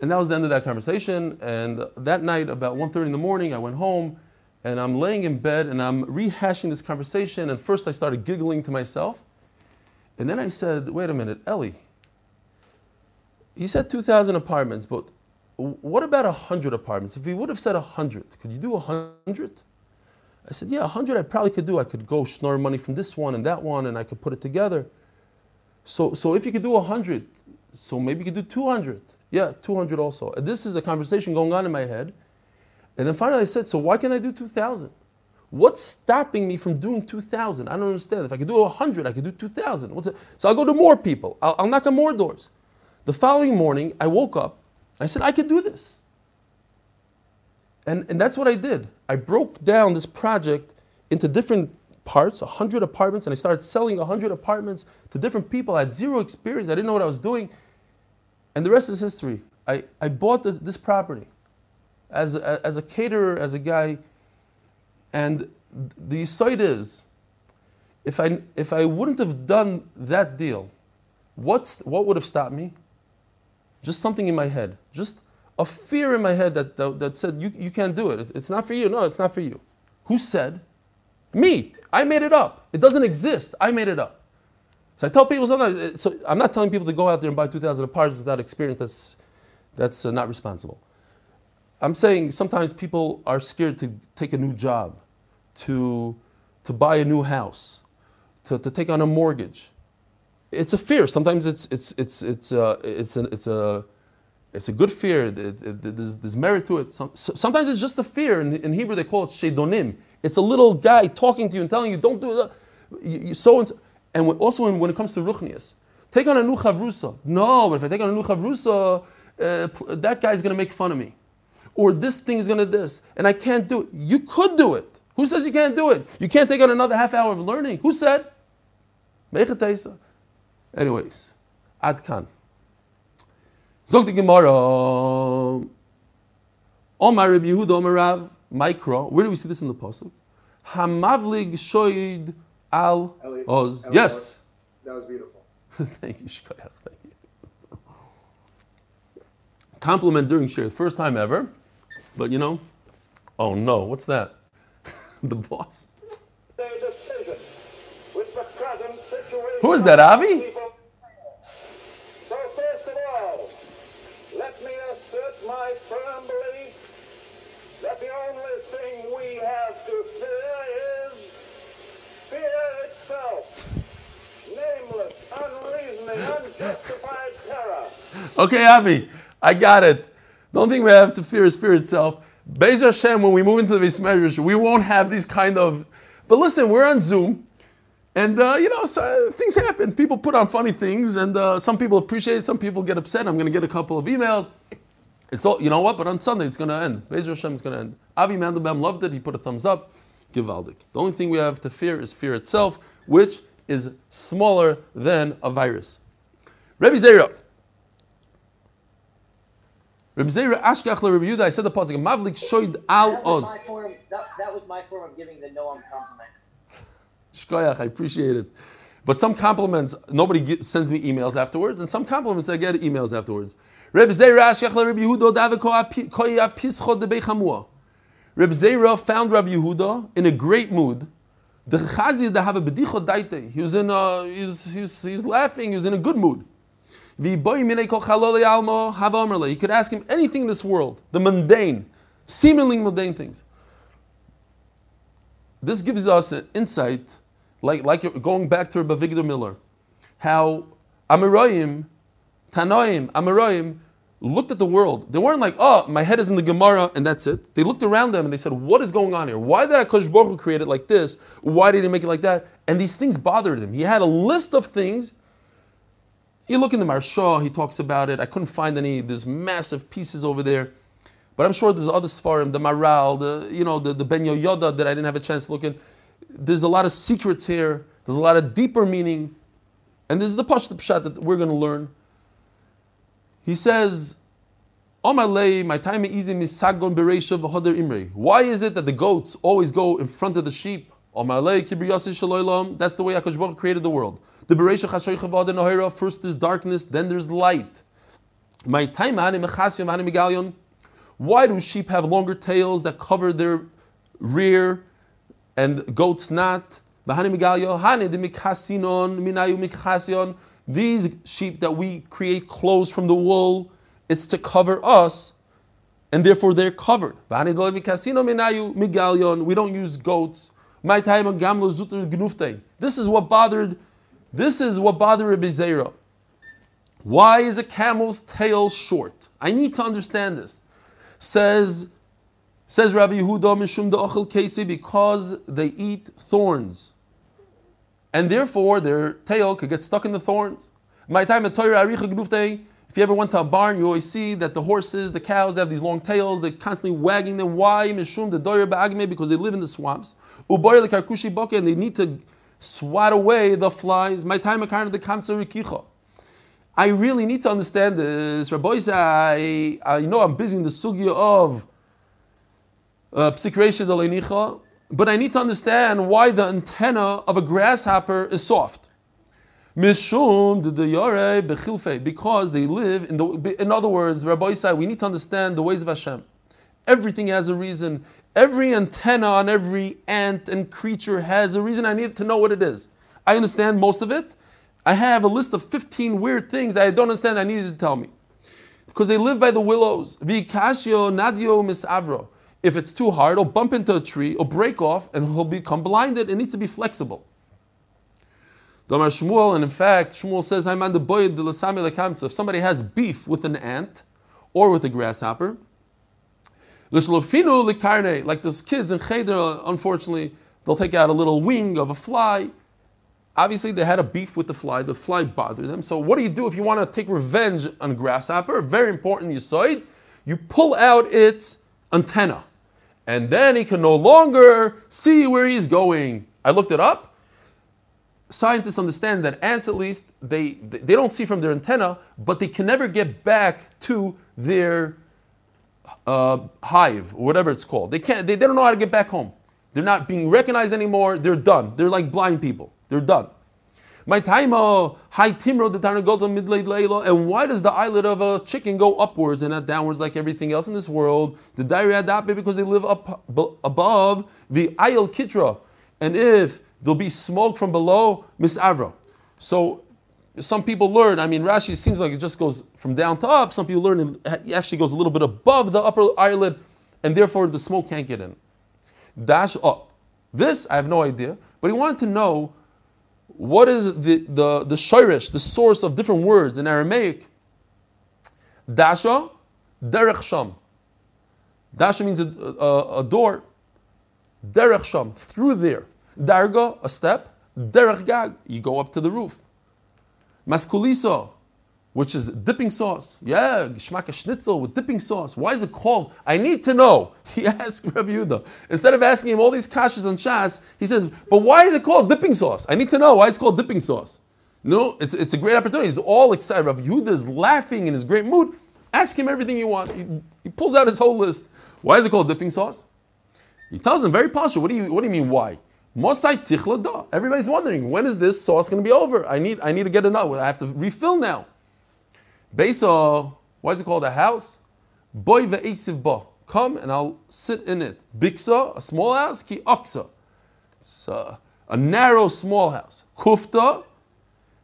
And that was the end of that conversation. And that night, about 1.30 in the morning, I went home and I'm laying in bed and I'm rehashing this conversation. And first I started giggling to myself. And then I said, wait a minute, Ellie, he said 2,000 apartments, but what about 100 apartments? If he would have said 100, could you do 100? I said, yeah, 100 I probably could do. I could go snore money from this one and that one and I could put it together. So, so if you could do 100, so maybe you could do 200. Yeah, 200 also. And this is a conversation going on in my head. And then finally I said, so why can't I do 2,000? What's stopping me from doing 2,000? I don't understand. If I could do 100, I could do 2,000. What's it? So I'll go to more people. I'll, I'll knock on more doors. The following morning, I woke up. I said, I could do this. And, and that's what I did. I broke down this project into different parts, 100 apartments, and I started selling 100 apartments to different people. I had zero experience. I didn't know what I was doing. And the rest is history. I, I bought this, this property as a, as a caterer, as a guy. And the site is, if I, if I wouldn't have done that deal, what's, what would have stopped me? Just something in my head. Just a fear in my head that, that, that said, you, you can't do it. It's not for you. No, it's not for you. Who said? Me. I made it up. It doesn't exist. I made it up. So I tell people sometimes, so I'm not telling people to go out there and buy 2,000 apartments without experience. That's, that's uh, not responsible. I'm saying sometimes people are scared to take a new job, to, to buy a new house, to, to take on a mortgage. It's a fear. Sometimes it's, it's, it's, it's, uh, it's, a, it's, a, it's a good fear. There's, there's merit to it. Some, sometimes it's just a fear. In, Hebrew, they call it shedonim. It's a little guy talking to you and telling you, don't do that. You, you, so and so. And also when, when it comes to ruchnias, take on a new chavrusa. No, but if I take on a new chavrusa, uh, that guy's going to make fun of me or this thing is going to this, and I can't do it. You could do it. Who says you can't do it? You can't take on another half hour of learning. Who said? Anyways, Adkan. Zog the Gemara. Omar Rabbi Yehuda Omar Rav Mikra. Where do we see this in the pasuk? Hamavlig shoyd al oz. Yes. That was beautiful. (laughs) Thank you, Shkoyach. Thank you. Compliment during share, first time ever. But you know, oh no, what's that? (laughs) the boss. Who is that, Avi? Okay, Avi, I got it. Don't think we have to fear fear itself. Bezer Hashem, when we move into the base we won't have these kind of. But listen, we're on Zoom, and uh, you know, so, things happen. People put on funny things, and uh, some people appreciate it, some people get upset. I'm going to get a couple of emails. It's all, you know what? But on Sunday, it's going to end. Bezer Hashem is going to end. Avi Mandelbaum loved it. He put a thumbs up. Givaldik. The only thing we have to fear is fear itself, which is smaller than a virus. Rebbe Zera. Reb Zera Ashkach Reb Yehuda, I said the pasuk, Mavlik shoyd al That was, oz. my form, that, that was my form of giving the Noam compliment. Shkoyach, I appreciate it. But some compliments, nobody get, sends me emails afterwards, and some compliments I get emails afterwards. Reb Zera Ashkach Reb Yehuda Davik Koya Pischo de Bechamua. Reb Zera found Reb Yehuda in a great mood. The Chazi de have a bedicho daite. He was in a, he was, he was, he was laughing, he was in a good mood. You could ask him anything in this world, the mundane, seemingly mundane things. This gives us an insight, like, like going back to Rabbi Victor Miller, how Amirayim, Tanoim, Amirayim looked at the world. They weren't like, oh, my head is in the Gemara and that's it. They looked around them and they said, what is going on here? Why did Akash Baruch create it like this? Why did he make it like that? And these things bothered him. He had a list of things you look in the Maharsha, he talks about it. I couldn't find any, there's massive pieces over there. But I'm sure there's other Sfarim, the Maharal, the, you know, the, the Ben Yehoyada that I didn't have a chance to look in. There's a lot of secrets here. There's a lot of deeper meaning. And this is the Pashta Pshat that we're going to learn. He says, my time is easy misagon bereisha v'hoder imre. Why is it that the goats always go in front of the sheep? That's the way Akash Baruch created the world. The Bereisha Chashoy Chavada Nohira, first there's darkness, then there's light. My time Why do sheep have longer tails that cover their rear and goats not? These sheep that we create clothes from the wool, it's to cover us, and therefore they're covered. We don't use goats. This is what bothered this is what bothered Rabbi Zera. Why is a camel's tail short? I need to understand this. Says, says Rabbi Yehuda because they eat thorns. And therefore their tail could get stuck in the thorns. My time at Torah if you ever went to a barn, you always see that the horses, the cows, they have these long tails, they're constantly wagging them. Why? Mishum the doyer because they live in the swamps. Uboyer the karkushi and they need to swat away the flies. My time account the kamsa rikicha. I really need to understand this. Rabbi I, I know I'm busy in the sugya of uh, psikresha but I need to understand why the antenna of a grasshopper is soft. Because they live in the. In other words, Rabbi said we need to understand the ways of Hashem. Everything has a reason. Every antenna on every ant and creature has a reason. I need to know what it is. I understand most of it. I have a list of 15 weird things I don't understand. I needed to tell me. because they live by the willows. Vikashio nadio misavro. If it's too hard, it'll bump into a tree, or break off, and he'll become blinded. It needs to be flexible. Domar Shmuel, and in fact, Shmuel says, "I'm on the boy de If somebody has beef with an ant or with a grasshopper, like those kids in Cheder, unfortunately, they'll take out a little wing of a fly. Obviously, they had a beef with the fly. The fly bothered them. So, what do you do if you want to take revenge on a grasshopper? Very important, you saw it. You pull out its antenna, and then he can no longer see where he's going. I looked it up. Scientists understand that ants, at least, they, they don't see from their antenna, but they can never get back to their uh, hive, or whatever it's called. They can't. They, they don't know how to get back home. They're not being recognized anymore. They're done. They're like blind people. They're done. My time, uh, high timro the tarnagota midlate layla. And why does the eyelid of a chicken go upwards and not downwards like everything else in this world? The diarrhea adape because they live up above the ayel kitra. And if there'll be smoke from below, misavra. So some people learn, I mean, Rashi seems like it just goes from down to up. Some people learn it actually goes a little bit above the upper eyelid, and therefore the smoke can't get in. Dash up. This, I have no idea, but he wanted to know what is the, the, the shirish, the source of different words in Aramaic. Dasha, derech sham. Dasha means a, a, a door. Derech sham, through there. Darga, a step. Derech gag, you go up to the roof. Maskulisa, which is dipping sauce. Yeah, geschmacka schnitzel with dipping sauce. Why is it called? I need to know. (laughs) He asked Rabbi Yehuda. Instead of asking him all these kashas and shas, he says, but why is it called dipping sauce? I need to know why it's called dipping sauce. No, it's, it's a great opportunity. He's all excited. Rabbi Yehuda is laughing in his great mood. Ask him everything you want. He, he pulls out his whole list. Why is it called dipping sauce? He tells him very partial. What do you what do you mean why? Mosai tichlada. Everybody's wondering when is this sauce going to be over? I need I need to get another. I have to refill now. Besa, why is it called a house? Boy ve'esiv ba. Come and I'll sit in it. Biksa, a small house. Ki aksa, so a narrow small house. Kufta,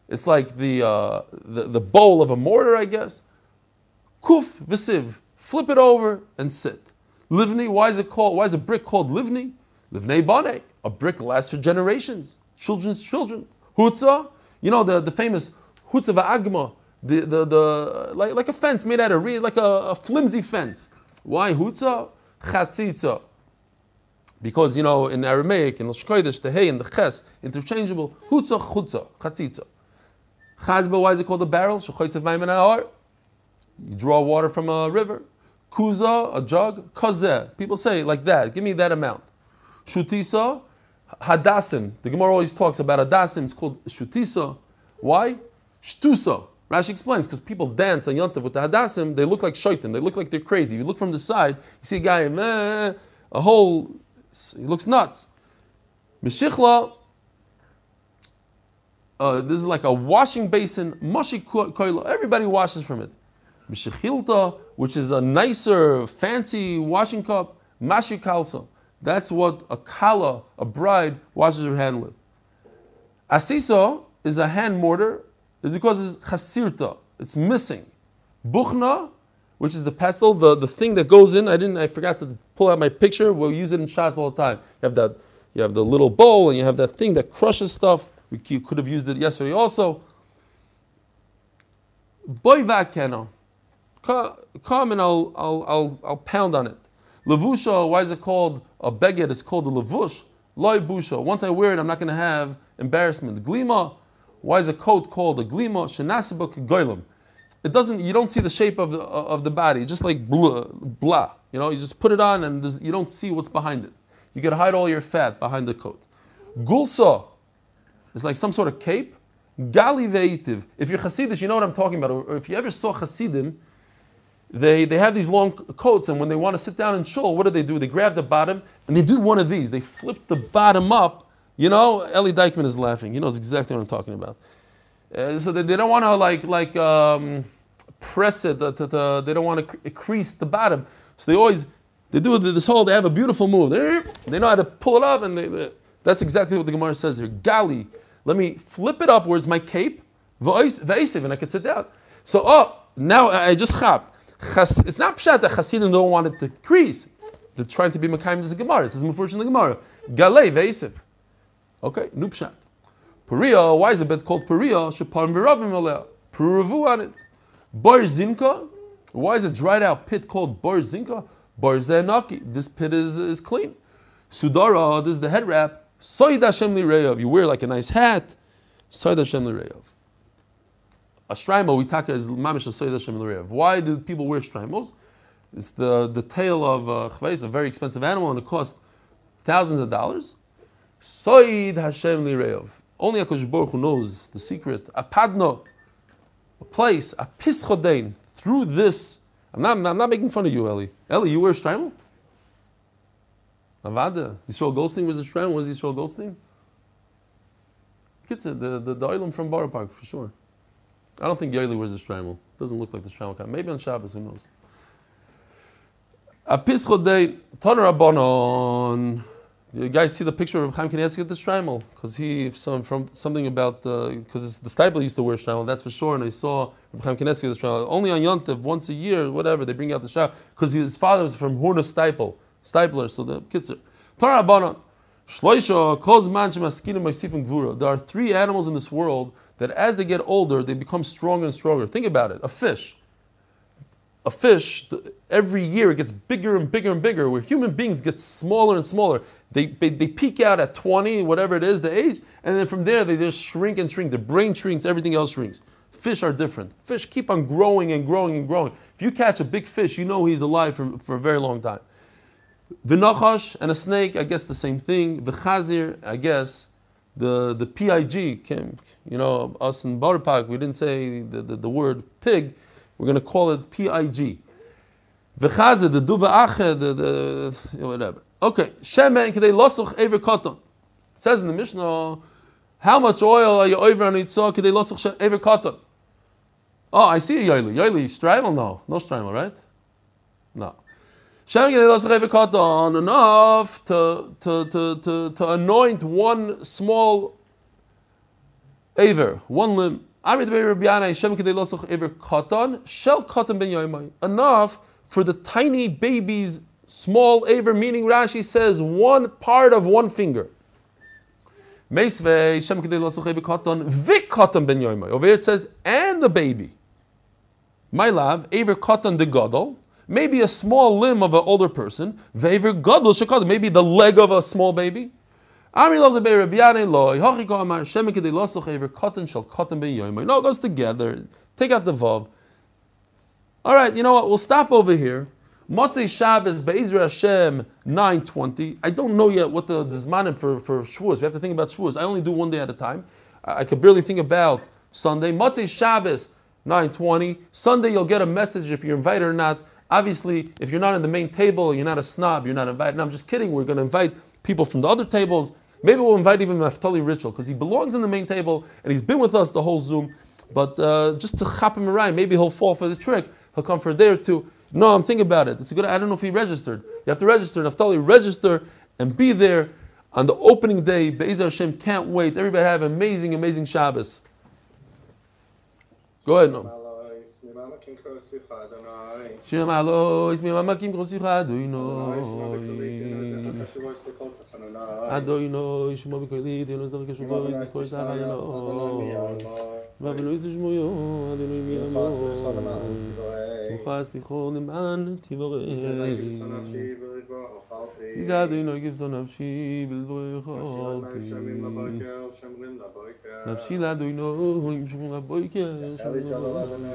it's like the, uh, the the bowl of a mortar, I guess. Kuf v'siv, flip it over and sit. Livni, why is it called? Why is a brick called livni? Livnei bane. A brick lasts for generations. Children's children. Hutza, you know the, the famous Hutza va'agma, the, the, the, like, like a fence made out of reed, like a, a flimsy fence. Why Hutza? Chatzitza. Because, you know, in Aramaic, in Lashkoidish, the hey and the ches, interchangeable. Hutza, chutza, chatzitza. Chazba, why is it called a barrel? You draw water from a river. Kuza, a jug. Kazeh. People say like that. Give me that amount. Shutisa, hadasim. The Gemara always talks about hadasim. It's called Shutisa. Why? Shtusa. Rashi explains because people dance on Yontav with the Hadassim. They look like shaitan. They look like they're crazy. If you look from the side, you see a guy, meh, a whole, he looks nuts. Meshichla, uh, this is like a washing basin, mashi koila. Everybody washes from it. Meshechilta, which is a nicer, fancy washing cup, mashi kalsa. That's what a kala, a bride, washes her hand with. Asisa is a hand mortar, is because it's chasirta, it's missing. Buchna, which is the pestle, the, the thing that goes in. I didn't, I forgot to pull out my picture. We'll use it in Shas all the time. You have that, you have the little bowl, and you have that thing that crushes stuff. We could have used it yesterday also. Boy vakena. Come and I'll, I'll, I'll, I'll pound on it. Levusha, why is it called a beged? It's called a levush. Loy busha. Once I wear it, I'm not going to have embarrassment. Glima, why is a coat called a glima? Shenasiba goyim. It doesn't. You don't see the shape of the of the body. Just like blah, blah. You know, you just put it on and you don't see what's behind it. You can hide all your fat behind the coat. Gulsa is like some sort of cape. Gali veitiv. If you're Hasidish, you know what I'm talking about. Or if you ever saw Hasidim, they, they have these long coats, and when they want to sit down in shul, what do they do? They grab the bottom and they do one of these. They flip the bottom up. You know, Eli Dykman is laughing. He knows exactly what I'm talking about. Uh, so they, they, don't want to like like um, press it. The, the, the, they don't want to crease the bottom. So they always they do this whole. They have a beautiful move. They know how to pull it up, and they, they, that's exactly what the Gemara says here. Gali, let me flip it up. Where's my cape? And I could sit down. So oh, now I just chapped. It's not pshat that Hasidim don't want it to crease. They're trying to be Mekayim this Gemara. It says Mufurish in the Gemara. Galei ve'esiv. Okay, nupshat. pshat. Peria, why is the bed called Peria? Shepar v'ravim aleh. Puravu on it. Bar Zinka, why is a dried out pit called Bar Zinka? Bar Zenaki. This pit is, is clean. Sudara, this is the head wrap. Soid Hashem Lireyav. You wear like a nice hat. Soid Hashem Lireyav. A shtreimel we talk is mamish Soid Hashem Lireyav. Why do people wear shtreimels? It's the, the tail of uh, chveis, a very expensive animal, and it costs thousands of dollars. Soid Hashem Lireyav. Only Akash Baruch who knows the secret. A padno, a place, a pischodein. Through this, I'm not, I'm not making fun of you, Eli. Eli, you wear a shtreimel? Avada. Yisrael Goldstein was a shtreimel. Was Yisrael Goldstein? Kitzah, the the, the oilam from Borough Park for sure. I don't think Yaeli wears a shtreimel. Doesn't look like the shtreimel kind. Maybe on Shabbos, who knows? A pischodein, toner abonon. You guys see the picture of Chaim Kanievsky with the shtreimel? Because he, some, from something about, the because the Steipler used to wear shtreimel, that's for sure. And I saw Chaim Kanievsky with the shtreimel. Only on Yontiv, once a year, whatever, they bring out the shtreimel. Because his father was from Horna Steipel, Steipler, so the kitzer. Torah Abanon. Shloisha calls man shemaskinim ma'isifim gvura. There are three animals in this world that as they get older, they become stronger and stronger. Think about it. A fish. A fish, every year it gets bigger and bigger and bigger, where human beings get smaller and smaller. They, they, they peak out at 20, whatever it is, the age, and then from there they just shrink and shrink. The brain shrinks, everything else shrinks. Fish are different. Fish keep on growing and growing and growing. If you catch a big fish, you know he's alive for, for a very long time. The V'nachash and a snake, I guess the same thing. V'chazir, I guess the the pig came. You know, us in Park, we didn't say the, the, the word pig. We're going to call it pig. V'chazir, the duva ache, the, the whatever. Okay, shemen kedei losuch ever cotton. It says in the Mishnah, how much oil are you over on itzah kedei losuch ever cotton? Oh, I see a yoili. Yoili, strimel? No, no strimel, right? No. Shem on enough to, to, to, to, to anoint one small aver, one limb. Enough for the tiny baby's small aver, meaning Rashi says one part of one finger. Over here it says, and the baby. My love, aver katan de gadol maybe a small limb of an older person, vever gadol shekad, maybe the leg of a small baby. Ami love the Beir Rabbiane loy, hachiko amar shemek de losoch ever cotton shall cotton be yoimai. No, it goes together. Take out the vav. All right, you know what? We'll stop over here. Motzei Shabbos Be'ezra Hashem 920. I don't know yet what the, the zmanim for, for Shavuos. We have to think about Shavuos. I only do one day at a time. I, I could barely think about Sunday. Motzei Shabbos 920. Sunday you'll get a message if you're invited or not. Obviously, if you're not in the main table, you're not a snob, you're not invited. No, I'm just kidding. We're going to invite people from the other tables. Maybe we'll invite even Naftali Ritual because he belongs in the main table and he's been with us the whole Zoom. But uh, just to chop him around, maybe he'll fall for the trick. He'll come for a day or two. No, I'm thinking about it. It's a good. I don't know if he registered. You have to register. Naftali, register and be there on the opening day. Be'ezer Hashem can't wait. Everybody have amazing, amazing Shabbos. Go ahead, no. שם אלויס ממעמקים רוסיך אדוינוי אדוינוי שמו בקולי דינוס דרך שובר יש כל זה אבל לא ואבל לא יש מויו אדוינוי מי אמר תוכל סליחור נמען תיבורי זה אדוינוי גבזו נפשי בלבורי חורתי נפשי לאדוינוי שמורים לבויקר שמורים לבויקר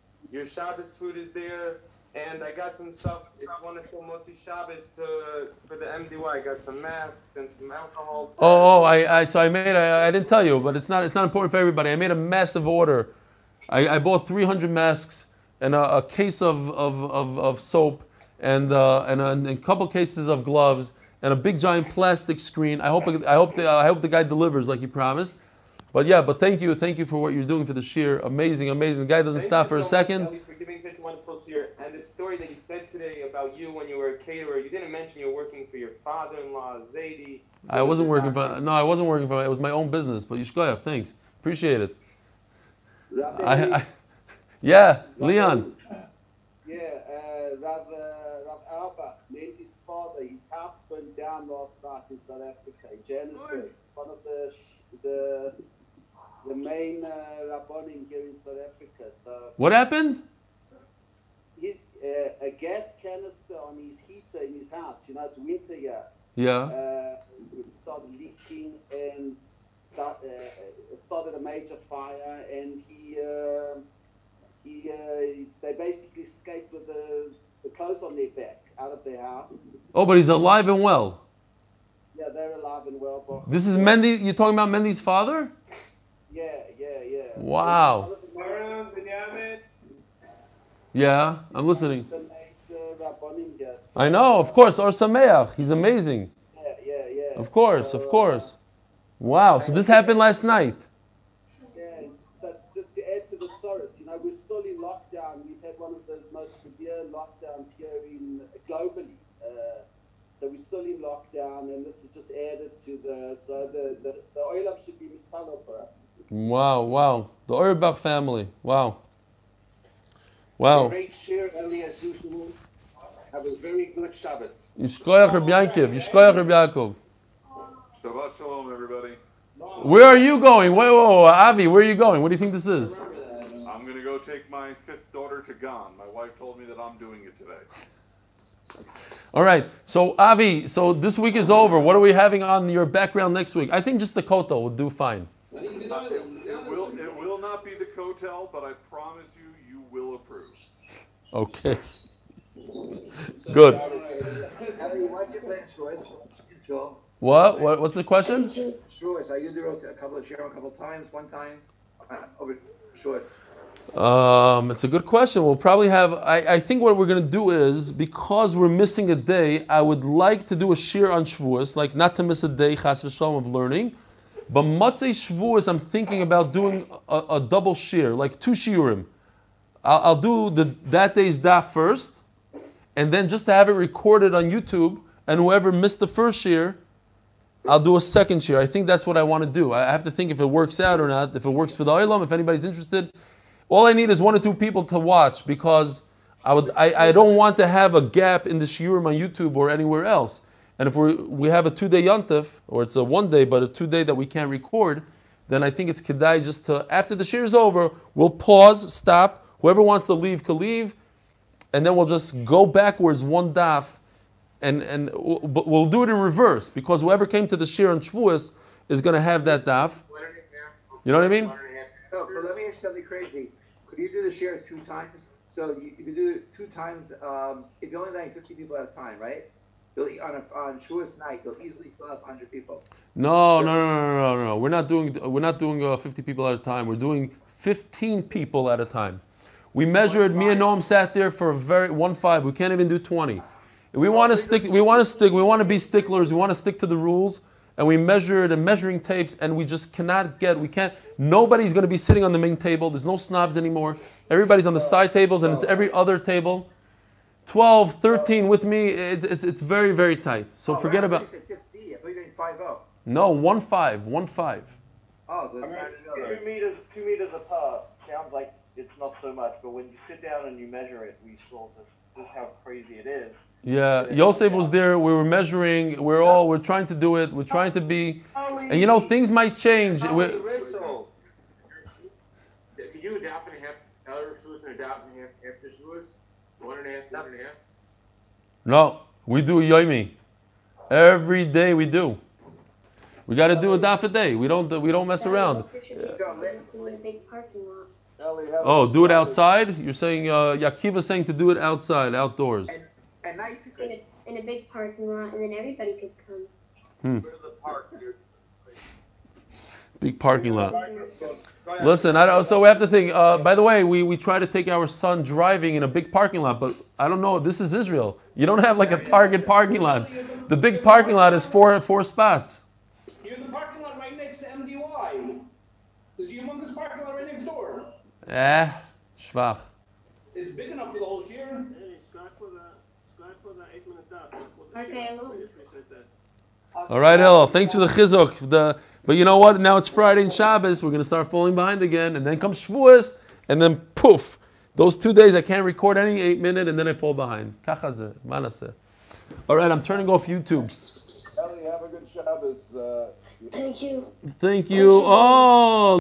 Your Shabbos food is there. And I got some stuff. It's the Motzi Shabbos to, for the MDY. I got some masks and some alcohol. Oh, oh, I, I, so I made. I, I didn't tell you, but it's not. It's not important for everybody. I made a massive order. I, I bought 300 masks and a, a case of, of, of, of soap and, uh, and, a, and a couple cases of gloves and a big giant plastic screen. I hope I hope the, I hope the guy delivers like he promised. But yeah, but thank you, thank you for what you're doing for the sheer. Amazing, amazing. The guy doesn't Thank stop for a so much, second. Ellie, for giving such a wonderful cheer. And the story that you said today about you when you were a caterer, you didn't mention you were working for your father-in-law, Zaidi. I wasn't working for no, I wasn't working for it was my own business. But Yishkoyach, thanks, appreciate it. Rabbi, I, I yeah, Leon. Yeah, uh, Rav, uh, Rav Auerbach, Mendy's father, his house burned down last night in South Africa, in Johannesburg. One of the the the main uh, rabbonim here in South Africa. So What happened? he, uh, a gas canister on his heater in his house. You know, it's winter here. Yeah. Uh, it started leaking and start, uh, it started a major fire. And he uh, he uh, they basically escaped with the, the clothes on their back out of their house. Oh, but he's alive and well. Yeah, they're alive and well. But This is Mendy. You're talking about Mendy's father? Yeah, yeah, yeah. Wow. Yeah, I'm listening. Uh, rabbonim here. So, I know, of course. Or Sameach, he's amazing. Yeah, yeah, yeah. Of course, So, of uh, course. Wow. So this happened last night. Yeah, it's just to add to the sorrows, you know, we're still in lockdown. We've had one of those most severe lockdowns here in globally. Uh, so we're still in lockdown, and this is just added to the. So the the, the oil up should be misfollowed for us. Wow, wow. The Auerbach family. Wow. Wow. Great share, Eli. Have a very good Shabbat. Yishkoyach Reb Yankov. Yishkoyach Reb Yaakov. Shabbat shalom, everybody. Where are you going? Wait, whoa, whoa, Avi, where are you going? What do you think this is? I'm going to go take my fifth daughter to Gan. My wife told me that I'm doing it today. All right. So Avi, so this week is over. What are we having on your background next week? I think just the Kotel will do fine. Uh, it, it will, it will not be the Kotel, but I promise you, you will approve. Okay. Good. Eli, why'd you play Choice? Joel? What? what? What's the question? Choice. I usually wrote a couple of share a couple of times, one time. Uh, over Choice. Um, it's a good question. We'll probably have. I, I think what we're going to do is because we're missing a day. I would like to do a shir on Shavuos, like not to miss a day, chas v'shalom, of learning. But Matzei Shavuos, I'm thinking about doing a, a double shir, like two shiurim. I'll, I'll do the that day's daf first, and then just to have it recorded on YouTube, and whoever missed the first shir, I'll do a second shir. I think that's what I want to do. I have to think if it works out or not. If it works for the olam, if anybody's interested. All I need is one or two people to watch because I would I, I don't want to have a gap in the shiurim on YouTube or anywhere else. And if we we have a two day yontif, or it's a one day but a two day that we can't record, then I think it's kedai just to after the shir is over, we'll pause, stop. Whoever wants to leave can leave, and then we'll just go backwards one daf, and and we'll do it in reverse because whoever came to the shir on Shavuos is going to have that daf. You know what I mean? But let me ask something crazy. Could you do the share two times? So you, you do it two times. Um, if you're only letting 50 people at a time, right? You'll, on a, on Shavuos night, you'll easily fill up 100 people. No, no, no, no, no, no. We're not doing we're not doing uh, 50 people at a time. We're doing 15 people at a time. We measured. Me and Noam sat there for a very one five. We can't even do 20. We want to stick. We want to stick. We want to be sticklers. We want to stick to the rules. And we measured and measuring tapes, and we just cannot get. We can't. Nobody's going to be sitting on the main table. There's no snobs anymore. Everybody's on the side tables, and it's every other table. 12, 13 with me. It's it's, it's very very tight. So Oh, forget about. thought you said 50. I thought you were doing 5 0. No, one five, one five. Oh, so it's not Two meters, two meters apart sounds like it's not so much, but when you sit down and you measure it, we saw this, this how crazy it is. Yeah, Yosef was there. We were measuring. We're all. We're trying to do it. We're trying to be. And you know, things might change. We're- you adopt and a half elder Shavuos and adopt and a half after Shavuos? One and a half, one and a half? No, we do yomi. Every day we do. We got to do a daf a day. We don't. We don't mess around. There should be some in the big parking lot. Oh, do it outside. You're saying uh, Yakiva's saying to do it outside, outdoors. In a, in a big parking lot, and then everybody could come. Big parking lot. Listen, I don't, so we have to think. Uh, by the way, we, we try to take our son driving in a big parking lot, but I don't know. This is Israel. You don't have like a target parking lot. The big parking lot is four four spots. You're in the parking lot right next to MDY. There's a humongous parking lot right next door. Eh, schwach. It's big enough for the whole year. Okay, hello. All right, Elo. Thanks for the chizuk. The but you know what? Now it's Friday and Shabbos. We're gonna start falling behind again, and then comes Shavuos, and then poof. Those two days I can't record any eight minute, and then I fall behind. Kachazeh, manaseh. All right, I'm turning off YouTube. Ellie, have a good Shabbos. Uh, Thank you. Thank you. Oh.